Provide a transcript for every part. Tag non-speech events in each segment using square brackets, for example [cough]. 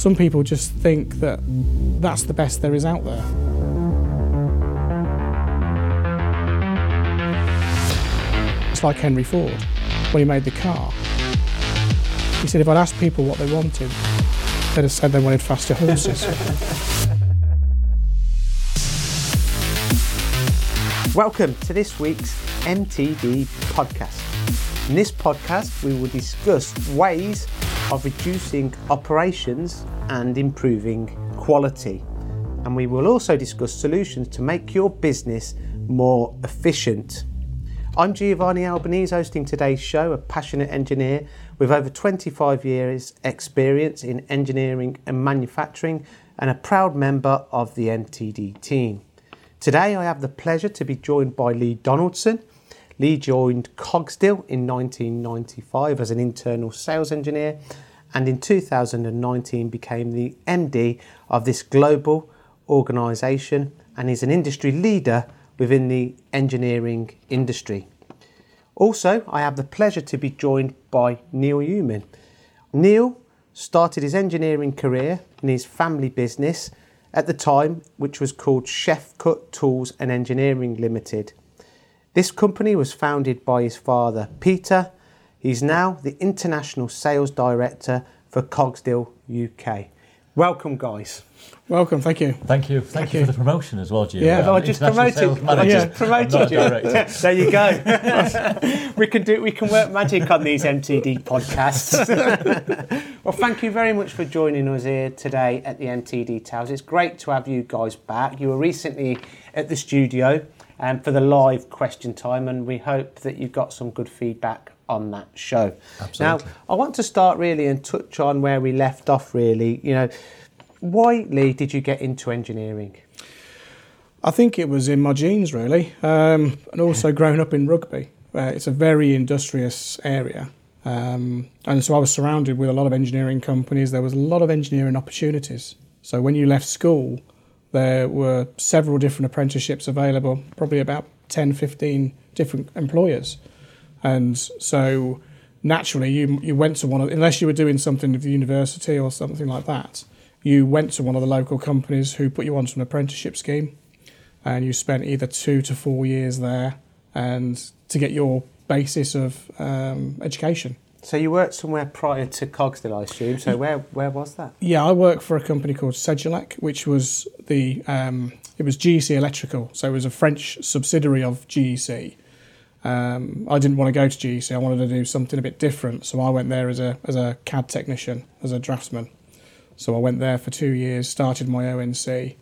Some people just think that that's the best there is out there. It's like Henry Ford when he made the car. He said if I'd asked people what they wanted, they'd have said they wanted faster horses. [laughs] Welcome to this week's MTD podcast. In this podcast, we will discuss ways of reducing operations and improving quality. And we will also discuss solutions to make your business more efficient. I'm Giovanni Albanese, hosting today's show, a passionate engineer with over 25 years' experience in engineering and manufacturing, and a proud member of the MTD team. Today, I have the pleasure to be joined by Lee Donaldson. Lee joined Cogsdill in 1995 as an internal sales engineer and in 2019 became the MD of this global organisation and is an industry leader within the engineering industry. Also, I have the pleasure to be joined by Neil Yewman. Neil started his engineering career in his family business at the time, which was called Chef Cut Tools and Engineering Limited. This company was founded by his father, Peter. He's now the International Sales Director for Cogsdill UK. Welcome, guys. Welcome, thank you. Thank you. Thank, you, you. for the promotion as well, Jim. Yeah. Have I just promoted? sales I just promoted I'm not a you? director. [laughs] there you go. [laughs] we can do. We can work magic on these MTD podcasts. [laughs] well, thank you very much for joining us here today at the MTD Towers. It's great to have you guys back. You were recently at the studio um, for the live question time, and we hope that you got some good feedback on that show. Absolutely. Now, I want to start really and touch on where we left off. Really, you know, why, Lee, did you get into engineering? I think it was in my genes, really, um, and also growing up in Rugby. Uh, it's a very industrious area, um, and so I was surrounded with a lot of engineering companies. There was a lot of engineering opportunities. So when you left school, there were several different apprenticeships available, probably about 10, 15 different employers. And so naturally, you, you went to one of, unless you were doing something with the university or something like that, you went to one of the local companies who put you onto an apprenticeship scheme and you spent either two to four years there and to get your basis of um, education. So you worked somewhere prior to Cogsdill, I assume. So where where was that? Yeah, I worked for a company called Sedulec, which was the um, it was GEC Electrical, so it was a French subsidiary of GEC. Um, I didn't want to go to GEC. I wanted to do something a bit different, so I went there as a as a CAD technician, as a draftsman. So I went there for two years, started my ONC,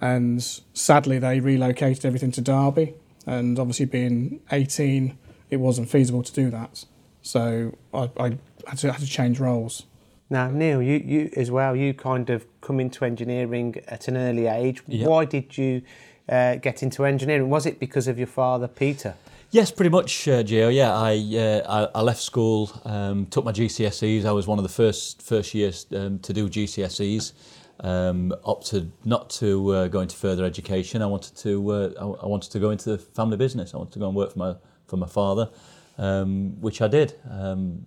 and sadly they relocated everything to Derby. And obviously, being 18, it wasn't feasible to do that. So I, I had, to, had to change roles. Now, Neil, you, you as well, you kind of come into engineering at an early age. Yep. Why did you uh, get into engineering? Was it because of your father, Peter? Yes, pretty much, uh, Gio. Yeah, I, uh, I I left school, um, took my GCSEs. I was one of the first first years um, to do GCSEs. Um, opted not to uh, go into further education. I wanted to uh, I, I wanted to go into the family business. I wanted to go and work for my for my father, um, which I did. Um,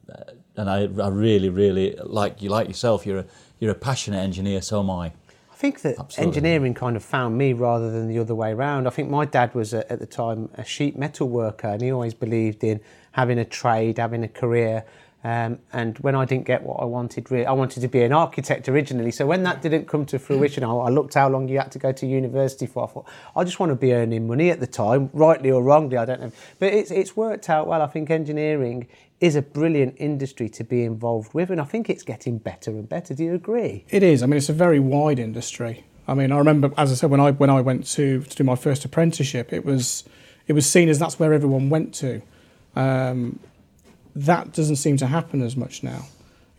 and I, I really really like you like yourself. You're a you're a passionate engineer. So am I. I think that Absolutely. engineering kind of found me rather than the other way around. I think my dad was a, at the time a sheet metal worker, and he always believed in having a trade, having a career. Um, and when I didn't get what I wanted, really, I wanted to be an architect originally. So when that didn't come to fruition, I, I looked how long you had to go to university for. I thought, I just want to be earning money at the time, rightly or wrongly, I don't know. But it's it's worked out well. I think engineering is a brilliant industry to be involved with, and I think it's getting better and better. Do you agree? It is. I mean, it's a very wide industry. I mean, I remember, as I said, when I when I went to to do my first apprenticeship, it was it was seen as that's where everyone went to. Um, that doesn't seem to happen as much now,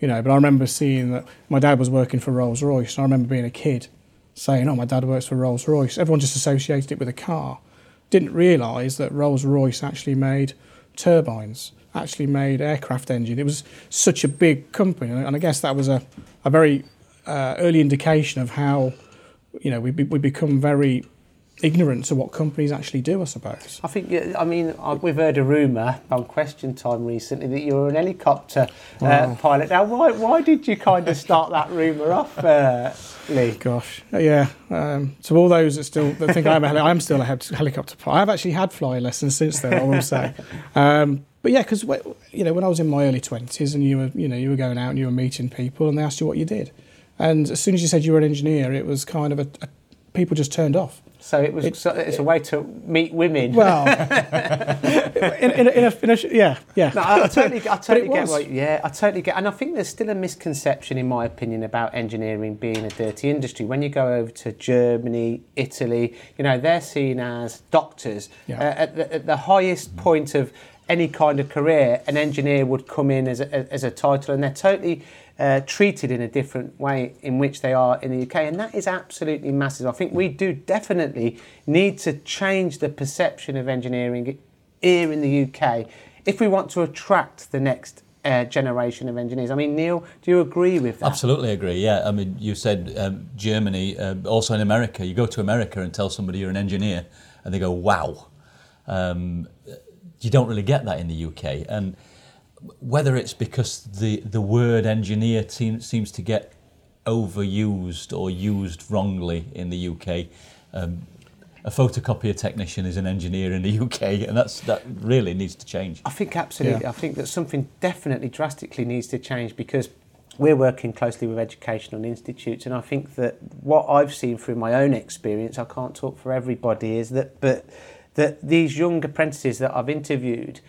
you know. But I remember seeing that my dad was working for Rolls Royce. And I remember being a kid saying, "Oh, my dad works for Rolls Royce." Everyone just associated it with a car. Didn't realise that Rolls Royce actually made turbines, actually made aircraft engine. It was such a big company, and I guess that was a a very uh, early indication of how you know we we become very ignorant to what companies actually do, I suppose. I think, I mean, we've heard a rumour on Question Time recently that you're an helicopter uh, Wow. pilot. Now, why, why did you kind of start that rumour off, uh, Lee? Gosh, Uh, yeah. Um, to all those that still that think I'm a heli- I'm still a helicopter pilot. I've actually had flying lessons since then. I will say. Um, but yeah, because you know when I was in my early twenties and you were you know you were going out and you were meeting people and they asked you what you did, and as soon as you said you were an engineer, it was kind of a, a people just turned off. So it was. It- so it's a way to meet women. Well, [laughs] in, in, a, in, a, in a, yeah, yeah. No, I, I totally, I totally it get what. Yeah, I totally get, and I think there's still a misconception, in my opinion, about engineering being a dirty industry. When you go over to Germany, Italy, you know they're seen as doctors Yeah. uh, at, the, at the highest point of any kind of career. An engineer would come in as a, as a title, and they're totally. Uh, treated in a different way in which they are in the UK, and that is absolutely massive. I think we do definitely need to change the perception of engineering here in the UK if we want to attract the next uh, generation of engineers. I mean, Neil, do you agree with that? Absolutely agree. Yeah, I mean, you said um, Germany, uh, also in America. You go to America and tell somebody you're an engineer, and they go, "Wow." Um, you don't really get that in the UK, and whether it's because the the word engineer seem, seems to get overused or used wrongly in the UK. Um, a photocopier technician is an engineer in the UK, and that's that really needs to change. I think absolutely. Yeah. I think that something definitely drastically needs to change because we're working closely with educational institutes, and I think that what I've seen through my own experience, I can't talk for everybody, is that but that these young apprentices that I've interviewed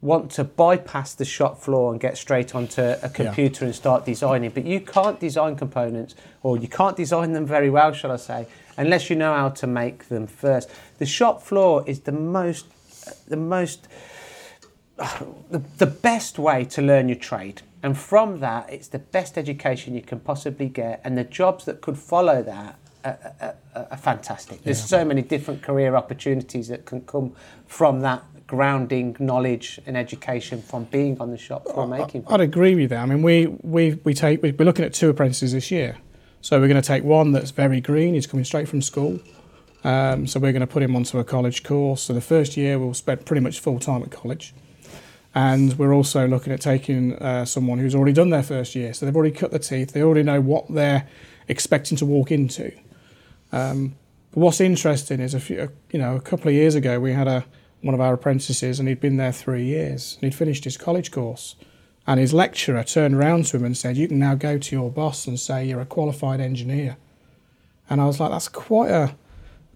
want to bypass the shop floor and get straight onto a computer and start designing but you can't design components or you can't design them very well shall i say unless you know how to make them first the shop floor is the most the most the, the best way to learn your trade. And from that, it's the best education you can possibly get. And the jobs that could follow that are, are, are, are fantastic. There's so many different career opportunities that can come from that grounding knowledge and education from being on the shop floor making. I'd agree with that. I mean, we we we take we're looking at two apprentices this year, so we're going to take one that's very green. He's coming straight from school, um, so we're going to put him onto a college course. So the first year we'll spend pretty much full time at college, and we're also looking at taking uh, someone who's already done their first year. So they've already cut the teeth. They already know what they're expecting to walk into. Um, but what's interesting is a few, you know, a couple of years ago we had a one of our apprentices, and he'd been there three years, and he'd finished his college course. And his lecturer turned around to him and said, You can now go to your boss and say you're a qualified engineer. And I was like, That's quite a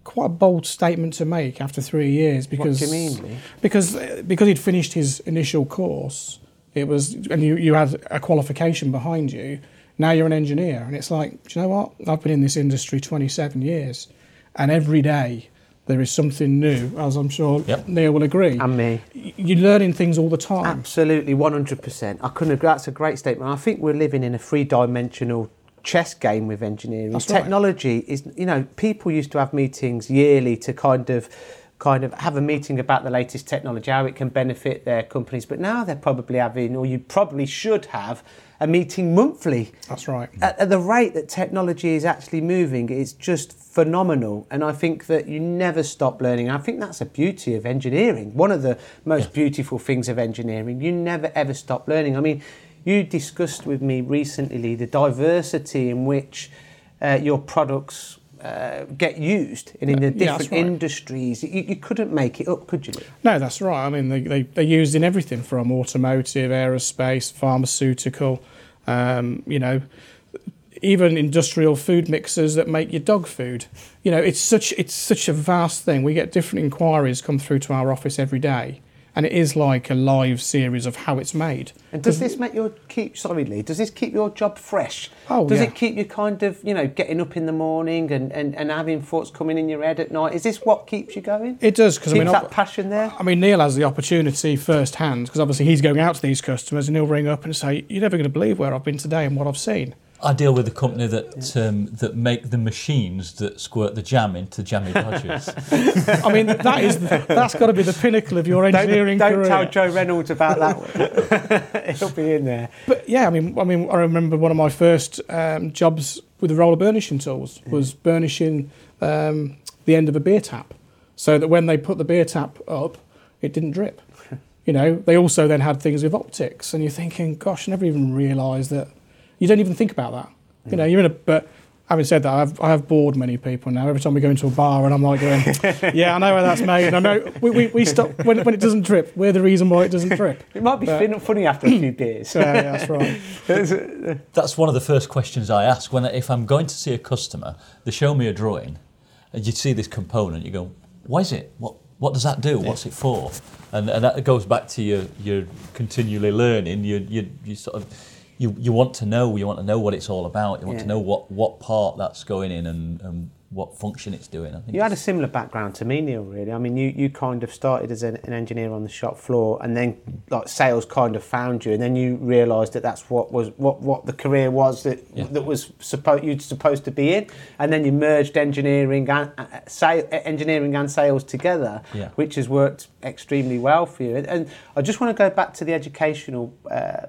quite a bold statement to make after three years because what do you mean, because because he'd finished his initial course, it was and you, you had a qualification behind you. Now you're an engineer, and it's like, do you know what? I've been in this industry 27 years, and every day there is something new, as I'm sure Yep. Neil will agree. And me. You're learning things all the time. Absolutely, 100%. I couldn't agree. That's a great statement. I think we're living in a three dimensional chess game with engineering. That's right. Technology is, you know, people used to have meetings yearly to kind of kind of have a meeting about the latest technology, how it can benefit their companies. But now they're probably having, or you probably should have, a meeting monthly That's right. at, at the rate that technology is actually moving, it's just phenomenal. And I think that you never stop learning. I think that's a beauty of engineering. One of the most beautiful things of engineering, you never ever stop learning. I mean, you discussed with me recently the diversity in which uh, your products. Uh, get used in, in the Yeah, different right. industries. You, you couldn't make it up, could you? No, that's right. I mean, they, they, they're used in everything from automotive, aerospace, pharmaceutical, um, you know, even industrial food mixers that make your dog food. You know, it's such, it's such a vast thing. We get different inquiries come through to our office every day, and it is like a live series of how it's made. And does this make your keep sorry Lee, does this keep your job fresh? Oh, does yeah. it keep you kind of, you know, getting up in the morning and, and, and having thoughts coming in your head at night? Is this what keeps you going? It does, because I mean, that op- passion there? I mean, Neil has the opportunity firsthand because obviously he's going out to these customers and he'll ring up and say, "You're never going to believe where I've been today and what I've seen." I deal with a company that um, that make the machines that squirt the jam into jammy dodgers. [laughs] I mean, that is that's got to be the pinnacle of your engineering don't career. tell Joe Reynolds about that one. [laughs] He'll be in there. But yeah, I mean, I mean, I remember one of my first um, jobs with the roller burnishing tools was burnishing um, the end of a beer tap, so that when they put the beer tap up, it didn't drip. [laughs] you know, they also then had things with optics, and you're thinking, gosh, I never even realised that. You don't even think about that. You know, you're in a but having said that, I've, I have bored many people now. Every time we go into a bar and I'm like going, [laughs] yeah, I know where that's made. And I know we, we, we stop when, when it doesn't drip. We're the reason why it doesn't [laughs] drip. It might be But- fin- funny after a few [clears throat] beers. Yeah, yeah, that's right. [laughs] That's one of the first questions I ask when if I'm going to see a customer. They show me a drawing, and you see this component. You go, why is it? What what does that do? What's it for?" And and that goes back to your your continually learning. You you you sort of. You, you want to know you want to know what it's all about you want to know what, what part that's going in and, and what function it's doing I think You had a similar background to me, Neil. Really, I mean, you, you kind of started as an, an engineer on the shop floor, and then like sales kind of found you, and then you realised that that's what was what, what the career was that Yeah. that was supposed you'd supposed to be in, and then you merged engineering and uh, engineering and sales together, Yeah. which has worked extremely well for you. And, and I just want to go back to the educational. Uh,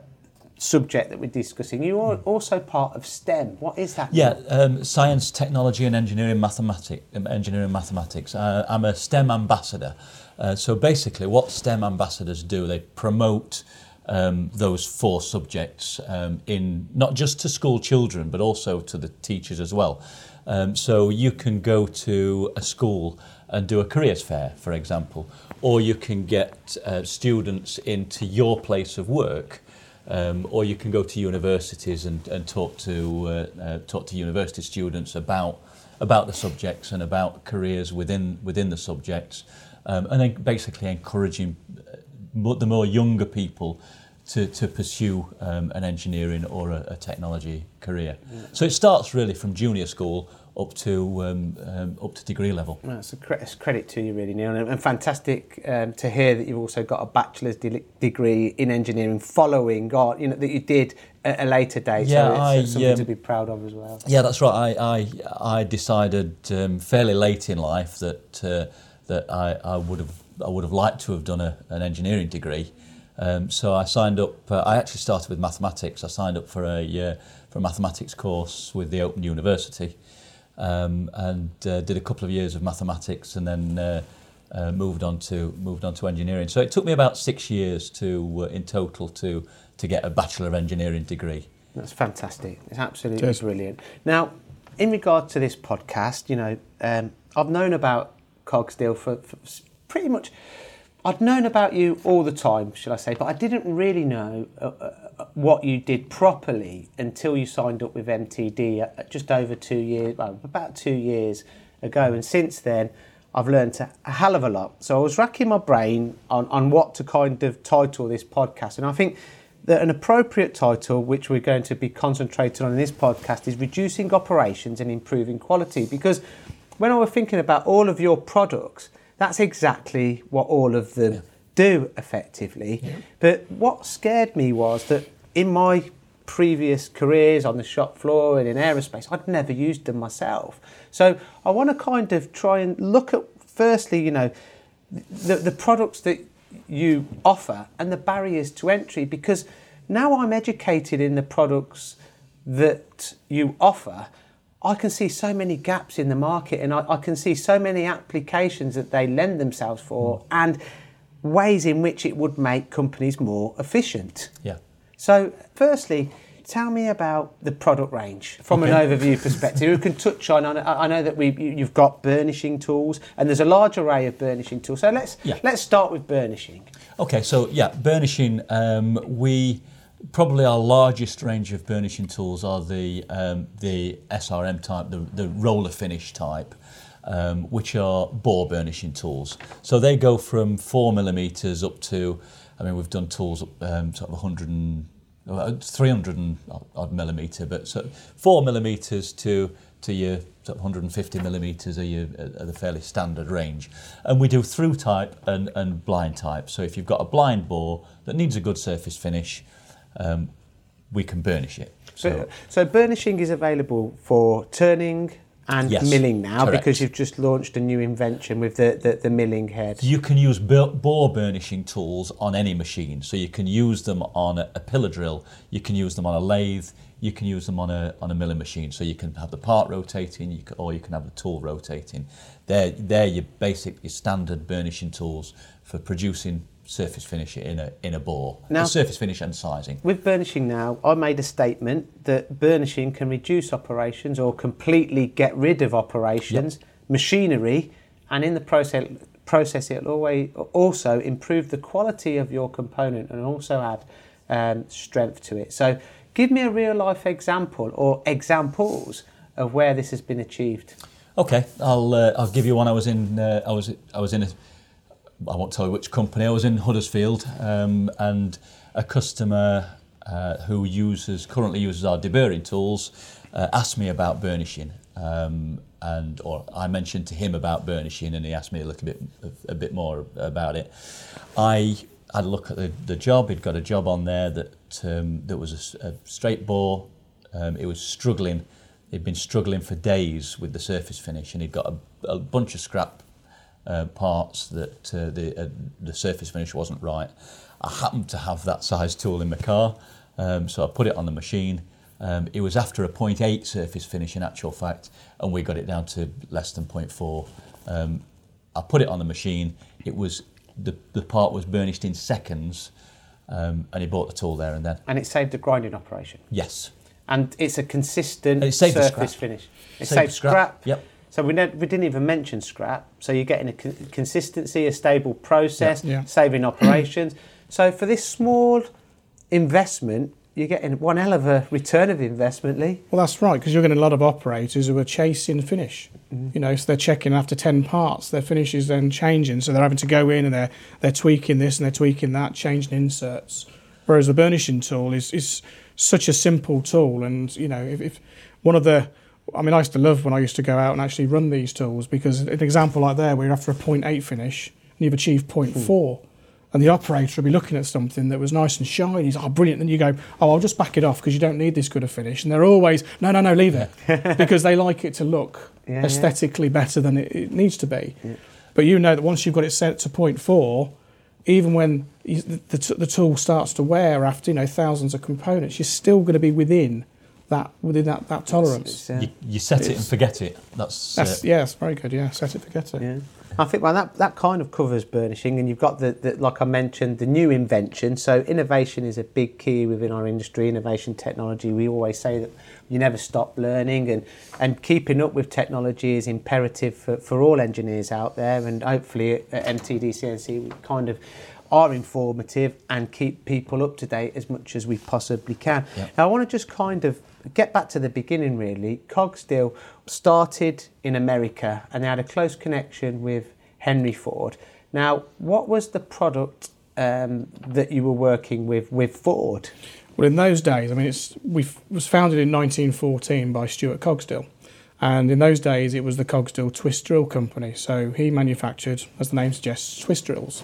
subject that we're discussing you are also part of STEM what is that Yeah, um, science, technology, and engineering, mathematics. Um, engineering, mathematics. Uh, I'm a STEM ambassador. Uh, so basically, what STEM ambassadors do, they promote um, those four subjects um, in not just to school children, but also to the teachers as well. Um, so you can go to a school and do a careers fair, for example, or you can get uh, students into your place of work um, or you can go to universities and, and talk to uh, uh, talk to university students about about the subjects and about careers within within the subjects, um, and then basically encouraging uh, the more younger people to, to pursue um, an engineering or a, a technology career. So it starts really from junior school up to um, um, up to degree level. It's a cre- it's credit to you, really, Neil, and, and fantastic um, to hear that you've also got a bachelor's de- degree in engineering following on, you know, that you did at a later date. Yeah, so it's I, something um, to be proud of as well. Yeah, that's right. I I, I decided um, fairly late in life that uh, that I, I would have I would have liked to have done a, an engineering degree. Um, so I signed up. Uh, I actually started with mathematics. I signed up for a uh, for a mathematics course with the Open University, um, and uh, did a couple of years of mathematics, and then. Uh, uh, moved on to moved on to engineering. So it took me about six years to uh, in total to to get a bachelor of engineering degree. That's fantastic. It's absolutely Cheers. brilliant. Now, in regard to this podcast, you know, um, I've known about Cogsdill for, for pretty much. I'd known about you all the time, should I say, but I didn't really know uh, uh, what you did properly until you signed up with MTD just over two years, well, about two years ago. And since then, I've learned a hell of a lot. So I was racking my brain on, on what to kind of title this podcast. And I think that an appropriate title, which we're going to be concentrating on in this podcast, is Reducing Operations and Improving Quality. Because when I was thinking about all of your products, that's exactly what all of them do effectively. But what scared me was that in my previous careers on the shop floor and in aerospace, I'd never used them myself. So I want to kind of try and look at, firstly, you know, the, the products that you offer and the barriers to entry because now I'm educated in the products that you offer. I can see so many gaps in the market and I, I can see so many applications that they lend themselves for mm. and ways in which it would make companies more efficient. Yeah. So, firstly, tell me about the product range from an overview [laughs] perspective. We can touch on. I know, that we you- you've got burnishing tools, and there's a large array of burnishing tools. So let's Yeah. let's start with burnishing. Okay, so yeah, burnishing. Um, we probably our largest range of burnishing tools are the um, the SRM type, the, the roller finish type, um, which are bore burnishing tools. So they go from four millimeters up to, I mean, we've done tools up um, sort of 100 and uh, 300 and odd millimeter, but so four millimeters to to your sort of 150 millimeters are, your, are the fairly standard range. And we do through type and, and blind type. So if you've got a blind bore that needs a good surface finish, um, we can burnish it. So so burnishing is available for turning, and Yes, milling now correct. because you've just launched a new invention with the, the, the milling head. You can use bore burnishing tools on any machine. So you can use them on a, a pillar drill, you can use them on a lathe, you can use them on a, on a milling machine. So you can have the part rotating, you can, or you can have the tool rotating. They're, they're your basic, your standard burnishing tools for producing surface finish in a, in a bore. Now- The surface finish and sizing. With burnishing now, I made a statement that burnishing can reduce operations or completely get rid of operations, machinery, and in the process, process it'll always also improve the quality of your component and also add um, strength to it. So, give me a real life example or examples of where this has been achieved. Okay, I'll uh, I'll give you one. I was in uh, I was I was in a I won't tell you which company. I was in Huddersfield, um, and a customer uh, who uses currently uses our deburring tools uh, asked me about burnishing, um, and or I mentioned to him about burnishing, and he asked me a little bit a bit more about it. I had a look at the, the job. He'd got a job on there that um, that was a straight bore. Um, it was struggling. He'd been struggling for days with the surface finish, and he'd got a, a bunch of scrap uh, parts that uh, the uh, the surface finish wasn't right. I happened to have that size tool in my car, um, so I put it on the machine. Um, it was after a 0.8 surface finish in actual fact, and we got it down to less than 0.4. Um, I put it on the machine. It was the the part was burnished in seconds, um, and he bought the tool there and then. And it saved a grinding operation. Yes, And it's a consistent And it the surface finish. It Saved saved the scrap. scrap. Yep. So we, ne- we didn't even mention scrap. So you're getting a con- consistency, a stable process, Yeah. Yeah. saving operations. [clears throat] so for this small investment, you're getting one hell of a return of investment, Lee. Well, that's right, because you're getting a lot of operators who are chasing finish. Mm-hmm. You know, so they're checking after 10 parts, their finish is then changing. So they're having to go in and they're, they're tweaking this and they're tweaking that, changing inserts. Whereas the burnishing tool is, is such a simple tool. And, you know, if, if one of the, I mean, I used to love when I used to go out and actually run these tools because an example like there, where you're after a 0.8 finish and you've achieved hmm. 0.4. And the operator will be looking at something that was nice and shiny. He's, oh, brilliant. Then you go, oh, I'll just back it off because you don't need this good a finish. And they're always, no, no, no, leave it. [laughs] because they like it to look Yeah, yeah. aesthetically better than it, it needs to be. But you know that once you've got it set to 0.4, even when you, the, the, t- the tool starts to wear after, you know, thousands of components, you're still going to be within that, within that, that tolerance. It's, uh, you, you set it and forget it. That's, uh, That's, yeah, that's very good. Yeah, set it, forget it. Yeah. I think well that, that kind of covers burnishing and you've got the, the like I mentioned the new invention so innovation is a big key within our industry innovation technology we always say that you never stop learning and and keeping up with technology is imperative for, for all engineers out there and hopefully at MTD CNC we kind of are informative and keep people up to date as much as we possibly can. Yep. Now I want to just kind of get back to the beginning really. Cogsdill started in America and they had a close connection with Henry Ford. Now, what was the product um, that you were working with with Ford? Well, in those days, I mean, it's we was founded in 1914 by Stuart Cogsdill, and in those days it was the Cogsdill Twist Drill Company. So he manufactured, as the name suggests, twist drills,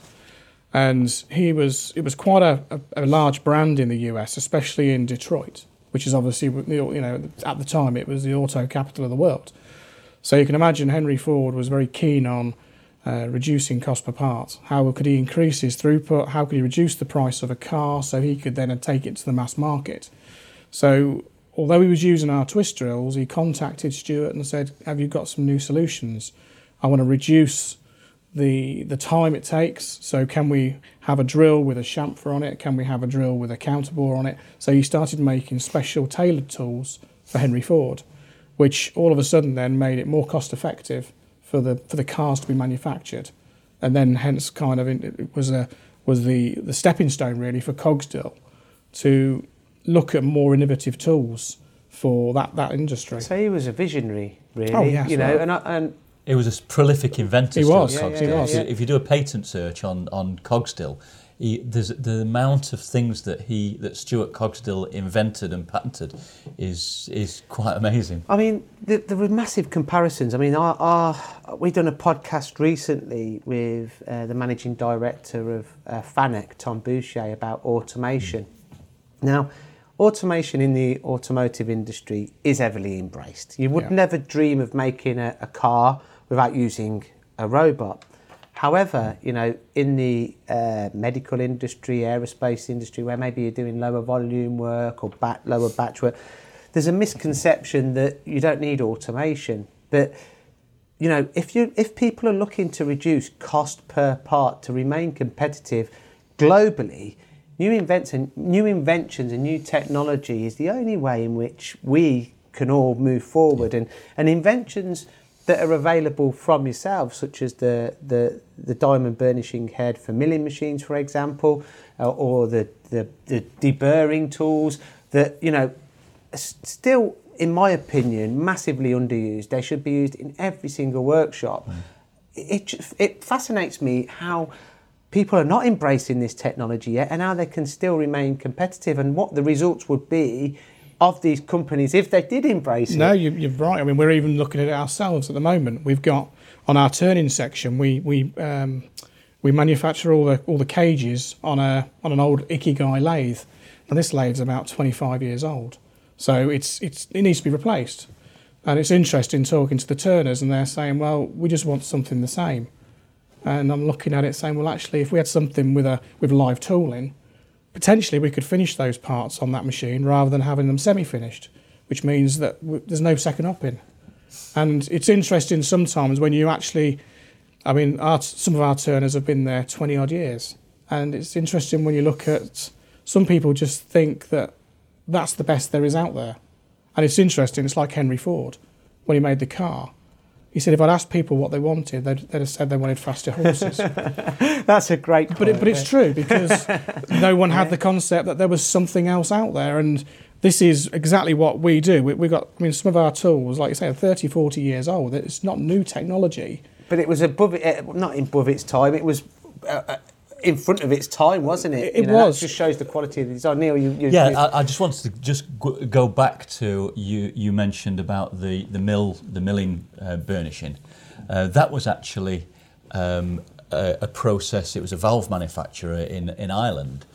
and he was it was quite a, a, a large brand in the US, especially in Detroit, which is obviously you know at the time it was the auto capital of the world. So you can imagine Henry Ford was very keen on uh, reducing cost per part. How could he increase his throughput? How could he reduce the price of a car so he could then take it to the mass market? So, although he was using our twist drills, he contacted Stuart and said, "Have you got some new solutions? I want to reduce the the time it takes. So, can we have a drill with a chamfer on it? Can we have a drill with a counterbore on it?" So he started making special tailored tools for Henry Ford, which all of a sudden then made it more cost effective for the for the cars to be manufactured, and then hence kind of it was a was the the stepping stone really for Cogsdill to look at more innovative tools for that that industry. So he was a visionary, really. Oh, yes, you know, right. and, I, and It was a prolific inventor. He was, Yeah, yeah, yeah, was. yeah. If you do a patent search on on Cogsdill, he, there's the amount of things that he that Stuart Cogsdill invented and patented is is quite amazing. I mean, there, there were massive comparisons. I mean, our, our, we've done a podcast recently with uh, the managing director of uh, FANUC, Tom Bouchier, about automation. Now, automation in the automotive industry is heavily embraced. You would Yeah. never dream of making a, a car without using a robot. However, you know, in the uh, medical industry, aerospace industry, where maybe you're doing lower volume work or bat, lower batch work, there's a misconception that you don't need automation. But you know, if you if people are looking to reduce cost per part to remain competitive globally, new invention, new inventions and new technology is the only way in which we can all move forward. And and inventions that are available from yourself, such as the the, the diamond burnishing head for milling machines, for example, uh, or the, the the deburring tools that you know still, in my opinion, massively underused. They should be used in every single workshop. It, ju- it fascinates me how people are not embracing this technology yet and how they can still remain competitive and what the results would be of these companies if they did embrace it. No, you, you're right. I mean, we're even looking at it ourselves at the moment. We've got on our turning section, we we um, we manufacture all the all the cages on a on an old Ikegai lathe, and this lathe's about 25 years old, so it's it's it needs to be replaced. And it's interesting talking to the turners, and they're saying, well, we just want something the same. And I'm looking at it saying, well, actually, if we had something with a with live tooling, potentially we could finish those parts on that machine rather than having them semi-finished, which means that w- there's no second upping. And it's interesting sometimes when you actually, I mean, our, some of our turners have been there 20 odd years, and it's interesting when you look at some people just think that that's the best there is out there. And it's interesting, it's like Henry Ford when he made the car. He said if I'd asked people what they wanted, they'd, they'd have said they wanted faster horses. [laughs] That's a great But it, but it's true because [laughs] no one had the concept that there was something else out there, and this is exactly what we do. We, we got, I mean, some of our tools, like you say, are 30, 40 years old. It's not new technology. But it was above it, uh, not above its time. It was uh, uh, in front of its time, wasn't it? It- it You know, that was. just shows the quality of the design. Neil, you, you Yeah, you- I, I just wanted to just go back to you. You mentioned about the the mill, the milling uh, burnishing. Uh, that was actually um, a, a process. It was a valve manufacturer in in Ireland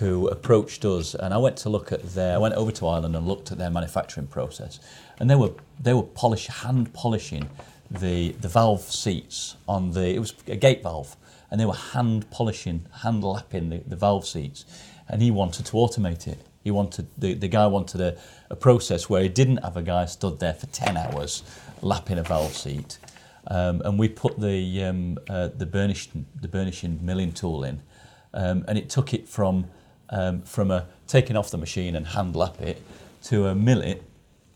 who approached us, and I went to look at their. I went over to Ireland and looked at their manufacturing process, and they were they were polish hand polishing the the valve seats on the. It was a gate valve, and they were hand polishing, hand lapping the, the valve seats, and he wanted to automate it. He wanted the, the guy wanted a, a process where he didn't have a guy stood there for ten hours lapping a valve seat, um, and we put the um, uh, the burnishing the burnishing milling tool in, um, and it took it from um, from a taking off the machine and hand lap it to a mill it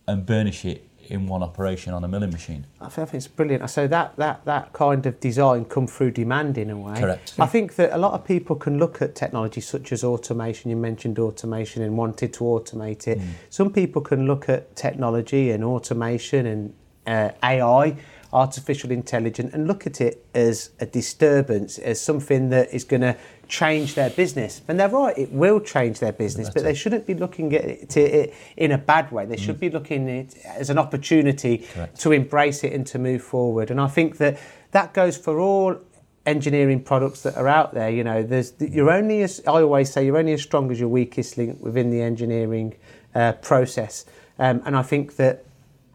and burnish it in one operation on a milling machine. I think it's brilliant. So that, that, that kind of design come through demand in a way. Correct. I think that a lot of people can look at technology such as automation. You mentioned automation and wanted to automate it. Some people can look at technology and automation and uh, AI, artificial intelligence, and look at it as a disturbance, as something that is going to change their business. And they're right, it will change their business, but they shouldn't be looking at it, it in a bad way. They should be looking at it as an opportunity Correct. to embrace it and to move forward. And I think that that goes for all engineering products that are out there. You know, there's you're only as I always say you're only as strong as your weakest link within the engineering uh, process. Um, and I think that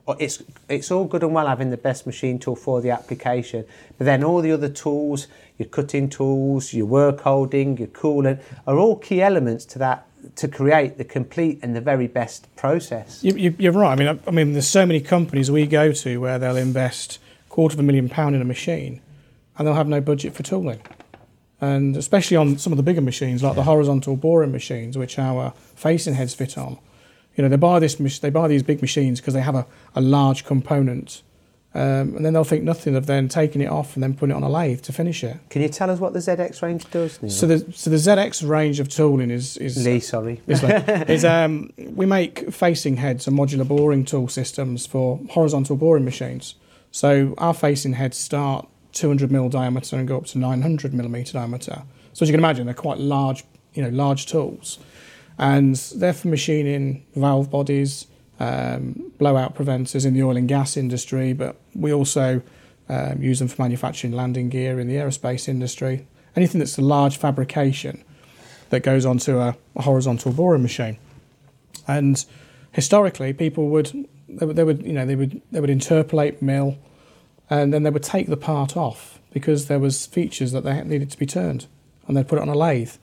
it's it's all good and well having the best machine tool for the application, but then all the other tools, your cutting tools, your work holding, your coolant, are all key elements to that to create the complete and the very best process. You, you, you're right. I mean, I, I mean, there's so many companies we go to where they'll invest quarter of a million pound in a machine, and they'll have no budget for tooling. And especially on some of the bigger machines, like the horizontal boring machines, which our facing heads fit on, you know, they buy this, they buy these big machines because they have a, a large component, um, and then they'll think nothing of then taking it off and then putting it on a lathe to finish it. Can you tell us what the ZX range does? Neil? So the so the ZX range of tooling is is Lee, sorry. is, [laughs] is um, we make facing heads and modular boring tool systems for horizontal boring machines. So our facing heads start 200 mil diameter and go up to 900 millimeter diameter. So as you can imagine, they're quite large, you know, large tools, and they're for machining valve bodies, um, blowout preventers in the oil and gas industry. But we also um, use them for manufacturing landing gear in the aerospace industry. Anything that's a large fabrication that goes onto a, a horizontal boring machine. And historically, people would they would, they would you know they would they would interpolate mill, and then they would take the part off because there was features that they needed to be turned, and they'd put it on a lathe.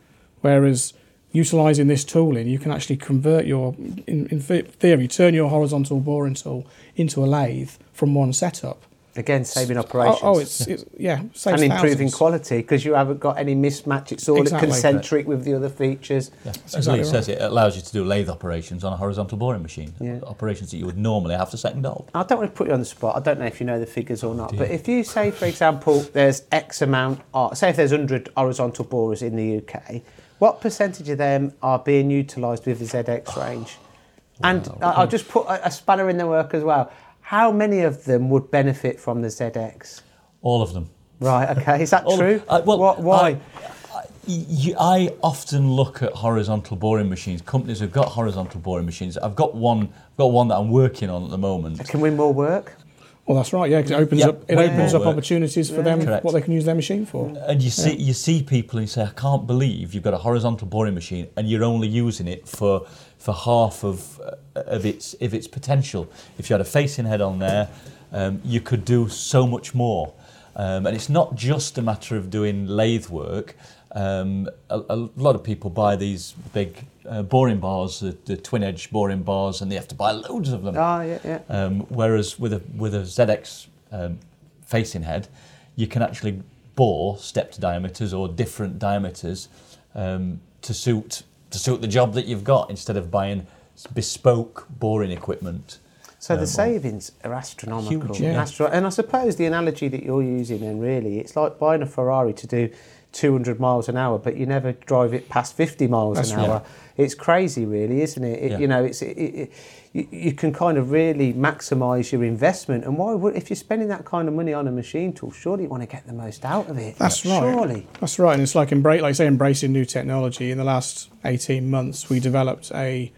Whereas utilizing this tooling, you can actually convert your, in, in theory, turn your horizontal boring tool into a lathe from one setup. Again, saving operations. Oh, oh it's, it's yeah, [laughs] saving it. and improving thousands. quality because you haven't got any mismatch. It's all Exactly. concentric with the other features. Yeah. As exactly Lee says, it allows you to do lathe operations on a horizontal boring machine. Yeah. Operations that you would normally have to second out. I don't want to put you on the spot. I don't know if you know the figures or not. But if you say, for example, there's X amount, or say if there's 100 horizontal borers in the UK, what percentage of them are being utilised with the ZX range? [sighs] And I- I'll just put a, a spanner in the work as well. How many of them would benefit from the ZX? All of them. Right. Okay. Is that [laughs] true? I- uh, well, what, why? I, I- I often look at horizontal boring machines. Companies who've got horizontal boring machines. I've got one. I've got one that I'm working on at the moment. Can win more work? Well, that's right. Yeah, 'cause it opens Yeah, up it way opens up work. opportunities for them Correct. what they can use their machine for. And you see, you see people and say, I can't believe you've got a horizontal boring machine and you're only using it for for half of uh, of its of its potential. If you had a facing head on there, um, you could do so much more. Um, and it's not just a matter of doing lathe work. Um, a, a lot of people buy these big uh, boring bars, the, the twin edge boring bars, and they have to buy loads of them. Oh, yeah, yeah. Um, whereas with a with a ZX um, facing head, you can actually bore stepped diameters or different diameters um, to suit to suit the job that you've got instead of buying bespoke boring equipment. So the Um, savings are astronomical. Huge, yeah. And I suppose the analogy that you're using, then really, it's like buying a Ferrari to do 200 miles an hour, but you never drive it past 50 miles That's an right. hour. It's crazy, really, isn't it? it Yeah. You know, it's it, it, you, you can kind of really maximise your investment. And why would if you're spending that kind of money on a machine tool, surely you want to get the most out of it. That's right. Surely. That's right, and it's like embrace, like say, embracing new technology. In the last eighteen months, we developed a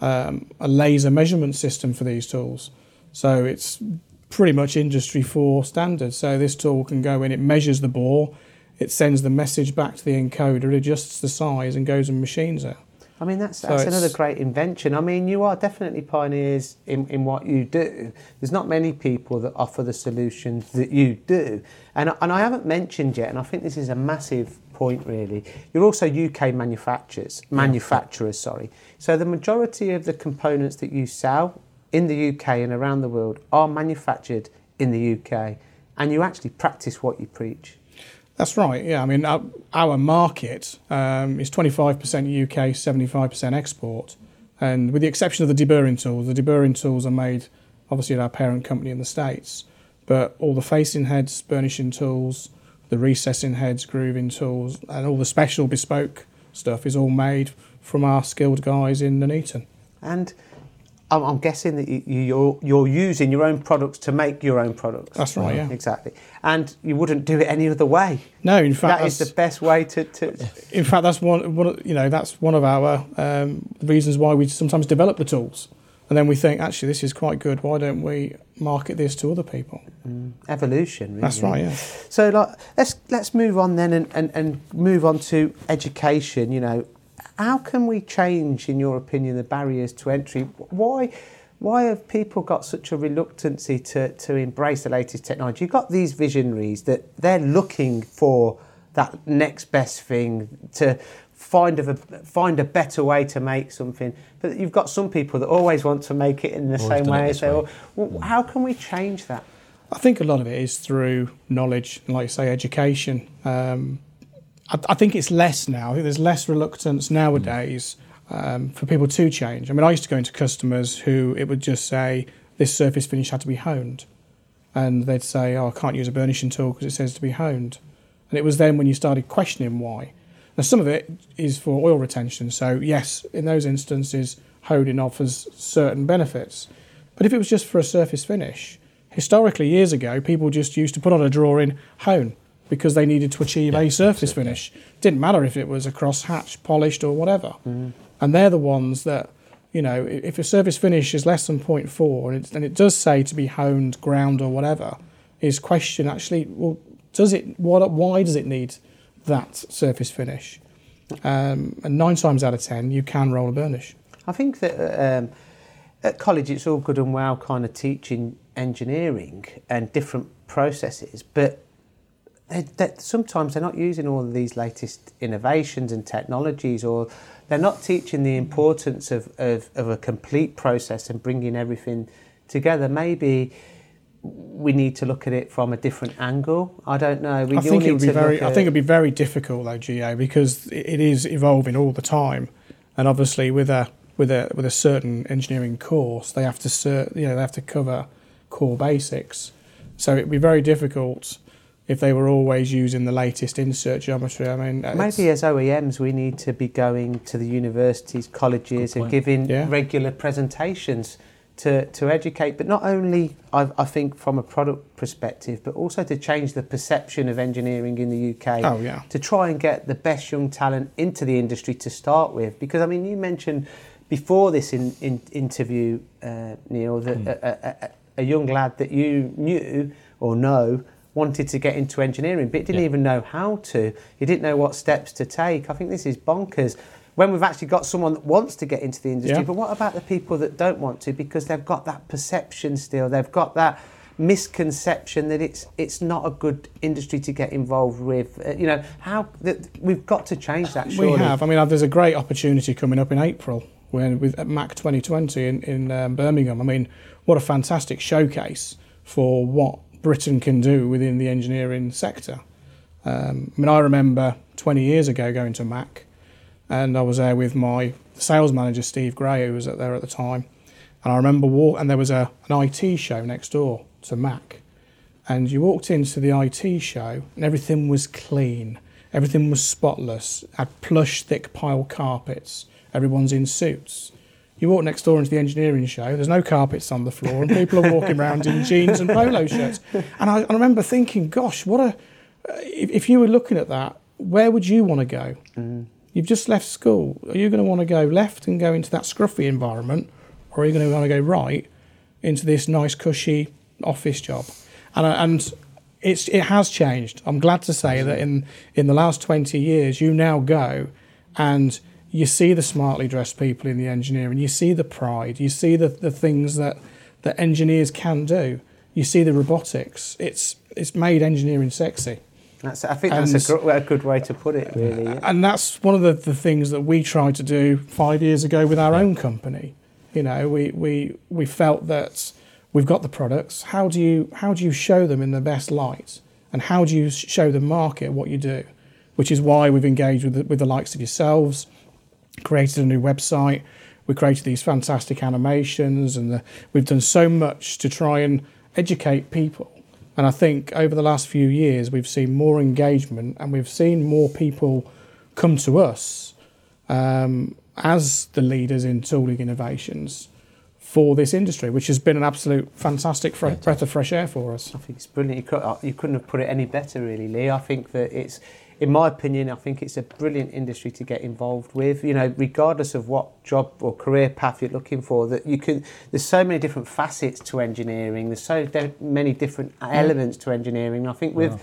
um, a laser measurement system for these tools. So it's pretty much industry four standard. So this tool can go in, it measures the bore, it sends the message back to the encoder, adjusts the size, and goes and machines it. I mean, that's, So that's another great invention. I mean, you are definitely pioneers in, in what you do. There's not many people that offer the solutions that you do. And, and I haven't mentioned yet, and I think this is a massive point really, you're also UK manufacturers, manufacturers, sorry. So the majority of the components that you sell in the UK and around the world are manufactured in the UK. And you actually practice what you preach. That's right. Yeah, I mean, our, our market um, is 25% UK, 75% export, and with the exception of the deburring tools, the deburring tools are made obviously at our parent company in the states, but all the facing heads, burnishing tools, the recessing heads, grooving tools, and all the special bespoke stuff is all made from our skilled guys in Nuneaton. And I'm, I'm guessing that you, you- you're, you're using your own products to make your own products. That's right, yeah. Exactly. And you wouldn't do it any other way. No, in fact, That is the best way to. to in fact, that's one, one of, you know, that's one of our um, reasons why we sometimes develop the tools. And then we think, actually, this is quite good. Why don't we market this to other people? evolution, really. That's right, yeah. So like, let's let's move on then and, and, and move on to education. You know, how can we change, in your opinion, the barriers to entry? Why why have people got such a reluctancy to, to embrace the latest technology? You've got these visionaries that they're looking for that next best thing to find a find a better way to make something. But you've got some people that always want to make it in the Always same way this as they. way. al- Well, how can we change that? I think a lot of it is through knowledge, and like you say, education. Um, I, think it's less now. I think there's less reluctance nowadays um, for people to change. I mean, I used to go into customers who it would just say this surface finish had to be honed, and they'd say, "Oh, I can't use a burnishing tool because it says to be honed," and it was then when you started questioning why. Now, some of it is for oil retention. So yes, in those instances, honing offers certain benefits. But if it was just for a surface finish, historically, years ago, people just used to put on a drawing hone because they needed to achieve Yeah, a surface it, finish. Didn't matter if it was a cross hatch, polished, or whatever. And they're the ones that, you know, if a surface finish is less than 0.4 and, it's, and it does say to be honed, ground, or whatever, is question actually, well, does it, what, why does it need that surface finish? Um, and nine times out of ten, you can roll a burnish. I think that uh, um, at college it's all good and well kind of teaching engineering and different processes, but they, they, sometimes they're not using all of these latest innovations and technologies or they're not teaching the importance of, of, of a complete process and bringing everything together. Maybe we need to look at it from a different angle. I don't know. We I think it would be very. I think it'd be very difficult though, GA, because it is evolving all the time, and obviously with a with a with a certain engineering course, they have to cert, you know they have to cover core basics. So it'd be very difficult if they were always using the latest insert geometry. I mean, maybe as OEMs, we need to be going to the universities, colleges, and giving yeah. regular presentations to, to educate, but not only, I, I, think, from a product perspective, but also to change the perception of engineering in the UK. Oh, yeah. To try and get the best young talent into the industry to start with. Because, I mean, you mentioned before this in, in interview, uh, Neil, that mm. a, a, a, young lad that you knew or know wanted to get into engineering, but didn't yeah. even know how to. He didn't know what steps to take. I think this is bonkers when we've actually got someone that wants to get into the industry. Yeah. But what about the people that don't want to because they've got that perception still? They've got that misconception that it's it's not a good industry to get involved with. Uh, you know how that we've got to change that. Surely. We have. I mean, there's a great opportunity coming up in April when with MACH 2020 in in um, Birmingham. I mean, what a fantastic showcase for what Britain can do within the engineering sector. Um, I mean, I remember 20 years ago going to MACH and I was there with my sales manager Steve Gray, who was there at the time. And I remember walk, and there was a an IT show next door to MACH, and you walked into the IT show, and everything was clean, everything was spotless, had plush, thick pile carpets, everyone's in suits. You walk next door into the engineering show, there's no carpets on the floor, and people are walking around in jeans and polo shirts. And I, I remember thinking, gosh, what a. If, if, you were looking at that, where would you want to go? Mm. You've just left school. Are you going to want to go left and go into that scruffy environment, or are you going to want to go right into this nice, cushy office job? And, uh, and it's, it has changed. I'm glad to say that in, in the last 20 years, you now go and you see the smartly dressed people in the engineering, you see the pride, you see the, the things that, that engineers can do, you see the robotics. It's, it's made engineering sexy. That's, I think and, that's a, gr- a, good way to put it, uh, really. Yeah. And that's one of the, the things that we tried to do five years ago with our own company. You know, we, we, we felt that we've got the products. How do you how do you show them in the best light, and how do you show the market what you do? Which is why we've engaged with the, with the likes of yourselves, created a new website. We created these fantastic animations, and the, we've done so much to try and educate people and I think over the last few years, we've seen more engagement and we've seen more people come to us um, as the leaders in tooling innovations for this industry, which has been an absolute fantastic fre- breath of fresh air for us. I think it's brilliant. You, could, you couldn't have put it any better, really, Lee. I think that it's in my opinion, I think it's a brilliant industry to get involved with. You know, regardless of what job or career path you're looking for, that you can. There's so many different facets to engineering. There's so de- many different mm. elements to engineering. I think with wow.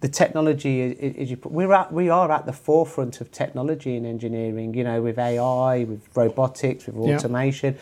the technology, as you put, we're at, we are at the forefront of technology in engineering. You know, with AI, with robotics, with automation.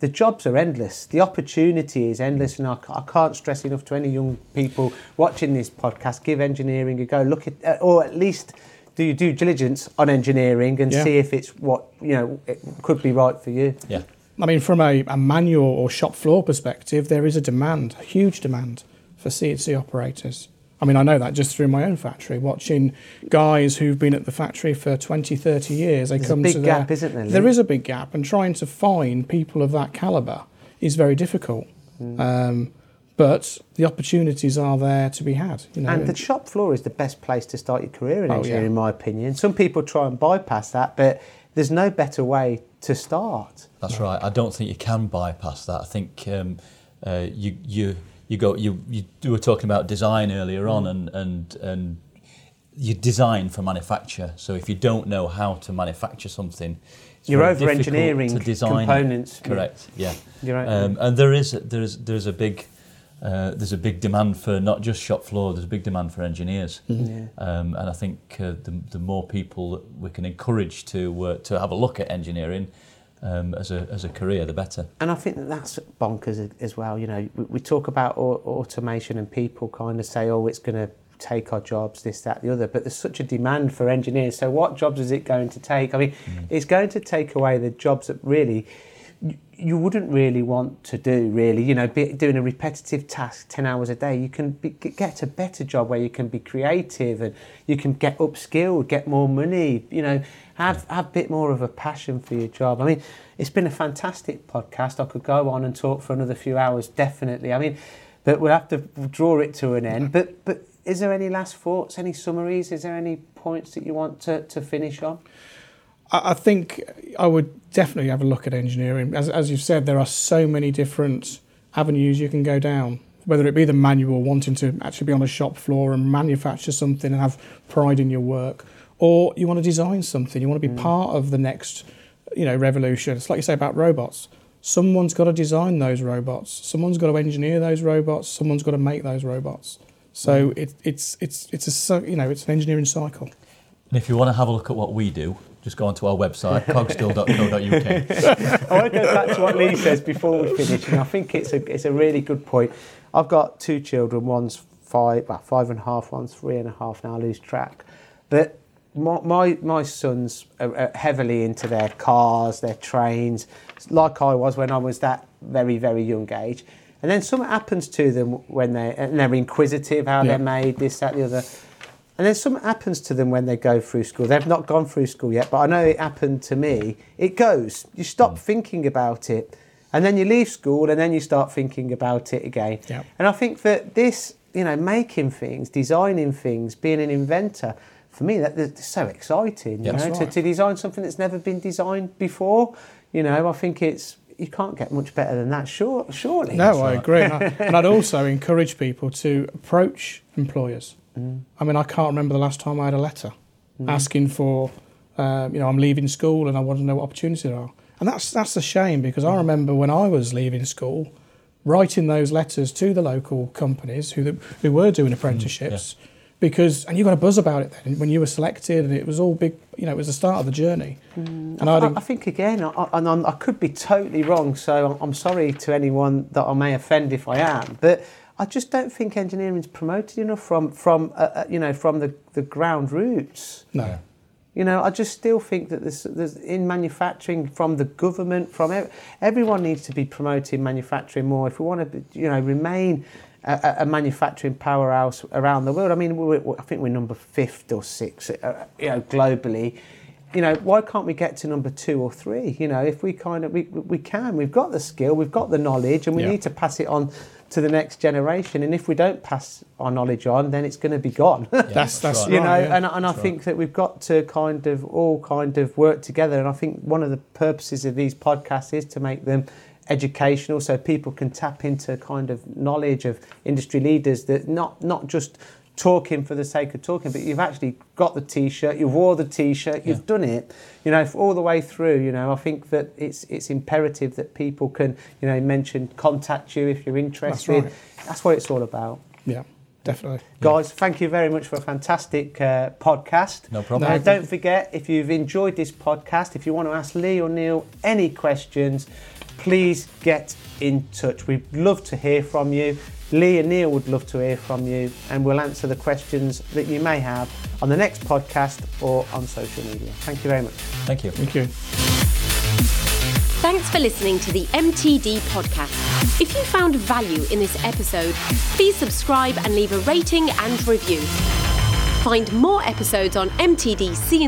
The jobs are endless. The opportunity is endless, and I, I, can't stress enough to any young people watching this podcast: give engineering a go. Look at, uh, or at least do due diligence on engineering and yeah. see if it's what you know it could be right for you. Yeah. I mean, from a, a manual or shop floor perspective, there is a demand, a huge demand for CNC operators. I mean, I know that just through my own factory, watching guys who've been at the factory for 20, 30 years. They There's come a big to gap, isn't there? Lee? There is a big gap, and trying to find people of that calibre is very difficult. Mm. Um, but the opportunities are there to be had. You know, and the shop floor is the best place to start your career in oh, engineering, yeah. in my opinion. Some people try and bypass that, but there's no better way to start. That's right. I don't think you can bypass that. I think um, uh, you you you go you you were talking about design earlier on mm. and and and you design for manufacture so if you don't know how to manufacture something you're over engineering to design components correct yeah, yeah. Right. Um, and there is there's there's a big uh, there's a big demand for not just shop floor there's a big demand for engineers mm-hmm. yeah. um, and I think uh, the, the more people that we can encourage to uh, to have a look at engineering um, as a as a career, the better. And I think that that's bonkers as well. You know, we, we talk about au- automation and people kind of say, oh, it's going to take our jobs, this, that, the other. But there's such a demand for engineers. So what jobs is it going to take? I mean, mm. it's going to take away the jobs that really you wouldn't really want to do really you know be, doing a repetitive task 10 hours a day. You can be, get a better job where you can be creative and you can get upskilled get more money you know have have a bit more of a passion for your job. I mean it's been a fantastic podcast. I could go on and talk for another few hours definitely. I mean but we'll have to draw it to an end. But but is there any last thoughts any summaries? Is there any points that you want to, to finish on I think I would definitely have a look at engineering. As, as you've said, there are so many different avenues you can go down, whether it be the manual, wanting to actually be on a shop floor and manufacture something and have pride in your work, or you want to design something, you want to be mm. part of the next you know, revolution. It's like you say about robots. Someone's got to design those robots. Someone's got to engineer those robots. Someone's got to make those robots. So mm. it, it's it's it's a you know it's an engineering cycle. And if you want to have a look at what we do, just go onto our website, [laughs] cogsdill.co.uk. I want to go back to what Lee says before we finish, and I think it's a, it's a really good point. I've got two children, one's five, well, five and a half, one's three and a half now, I lose track. But my, my, my sons are heavily into their cars, their trains, like I was when I was that very, very young age. And then something happens to them when they, and they're inquisitive, how yeah. they're made, this, that, the other and then something happens to them when they go through school. They've not gone through school yet, but I know it happened to me. It goes. You stop mm. thinking about it. And then you leave school and then you start thinking about it again. Yep. And I think that this, you know, making things, designing things, being an inventor, for me, that, that's so exciting. You know, right. to, to design something that's never been designed before. You know, I think it's you can't get much better than that, sure, surely. No, I agree. and, I, and I'd also [laughs] encourage people to approach employers Mm. I mean, I can't remember the last time I had a letter mm. asking for, um, you know, I'm leaving school and I want to know what opportunities there are. And that's that's a shame because I remember when I was leaving school, writing those letters to the local companies who who were doing apprenticeships. Mm, yeah. Because and you got a buzz about it then when you were selected, and it was all big. You know, it was the start of the journey. Mm. And I, I, think again, I, and I'm, I could be totally wrong. So I'm sorry to anyone that I may offend if I am. But I just don't think engineering is promoted enough from from uh, uh, you know from the, the ground roots. No. You know, I just still think that there's, there's in manufacturing from the government, from ev- everyone needs to be promoting manufacturing more. If we want to, you know, remain a, a manufacturing powerhouse around the world. I mean, I think we're number fifth or sixth, uh, you know, globally. You know, why can't we get to number two or three? You know, if we kind of we, we can, we've got the skill, we've got the knowledge, and we yeah. need to pass it on to the next generation. And if we don't pass our knowledge on, then it's going to be gone. Yeah, [laughs] that's that's right. you know. Yeah. And, and I think right. that we've got to kind of all kind of work together. And I think one of the purposes of these podcasts is to make them educational so people can tap into kind of knowledge of industry leaders that not not just talking for the sake of talking, but you've actually got the T-shirt, you wore the T-shirt, you've yeah. done it, you know, all the way through. You know, I think that it's it's imperative that people can, you know, mention contact you if you're interested. That's, right. That's what it's all about. Yeah. Definitely. Guys, yeah. thank you very much for a fantastic uh, podcast. No problem. Uh, don't forget, if you've enjoyed this podcast, if you want to ask Lee or Neil any questions, please get in touch. We'd love to hear from you. Lee and Neil would love to hear from you, and we'll answer the questions that you may have on the next podcast or on social media. Thank you very much. Thank you. Thank you. Thanks for listening to the MTD podcast. If you found value in this episode, please subscribe and leave a rating and review. Find more episodes on mtdcnc.com.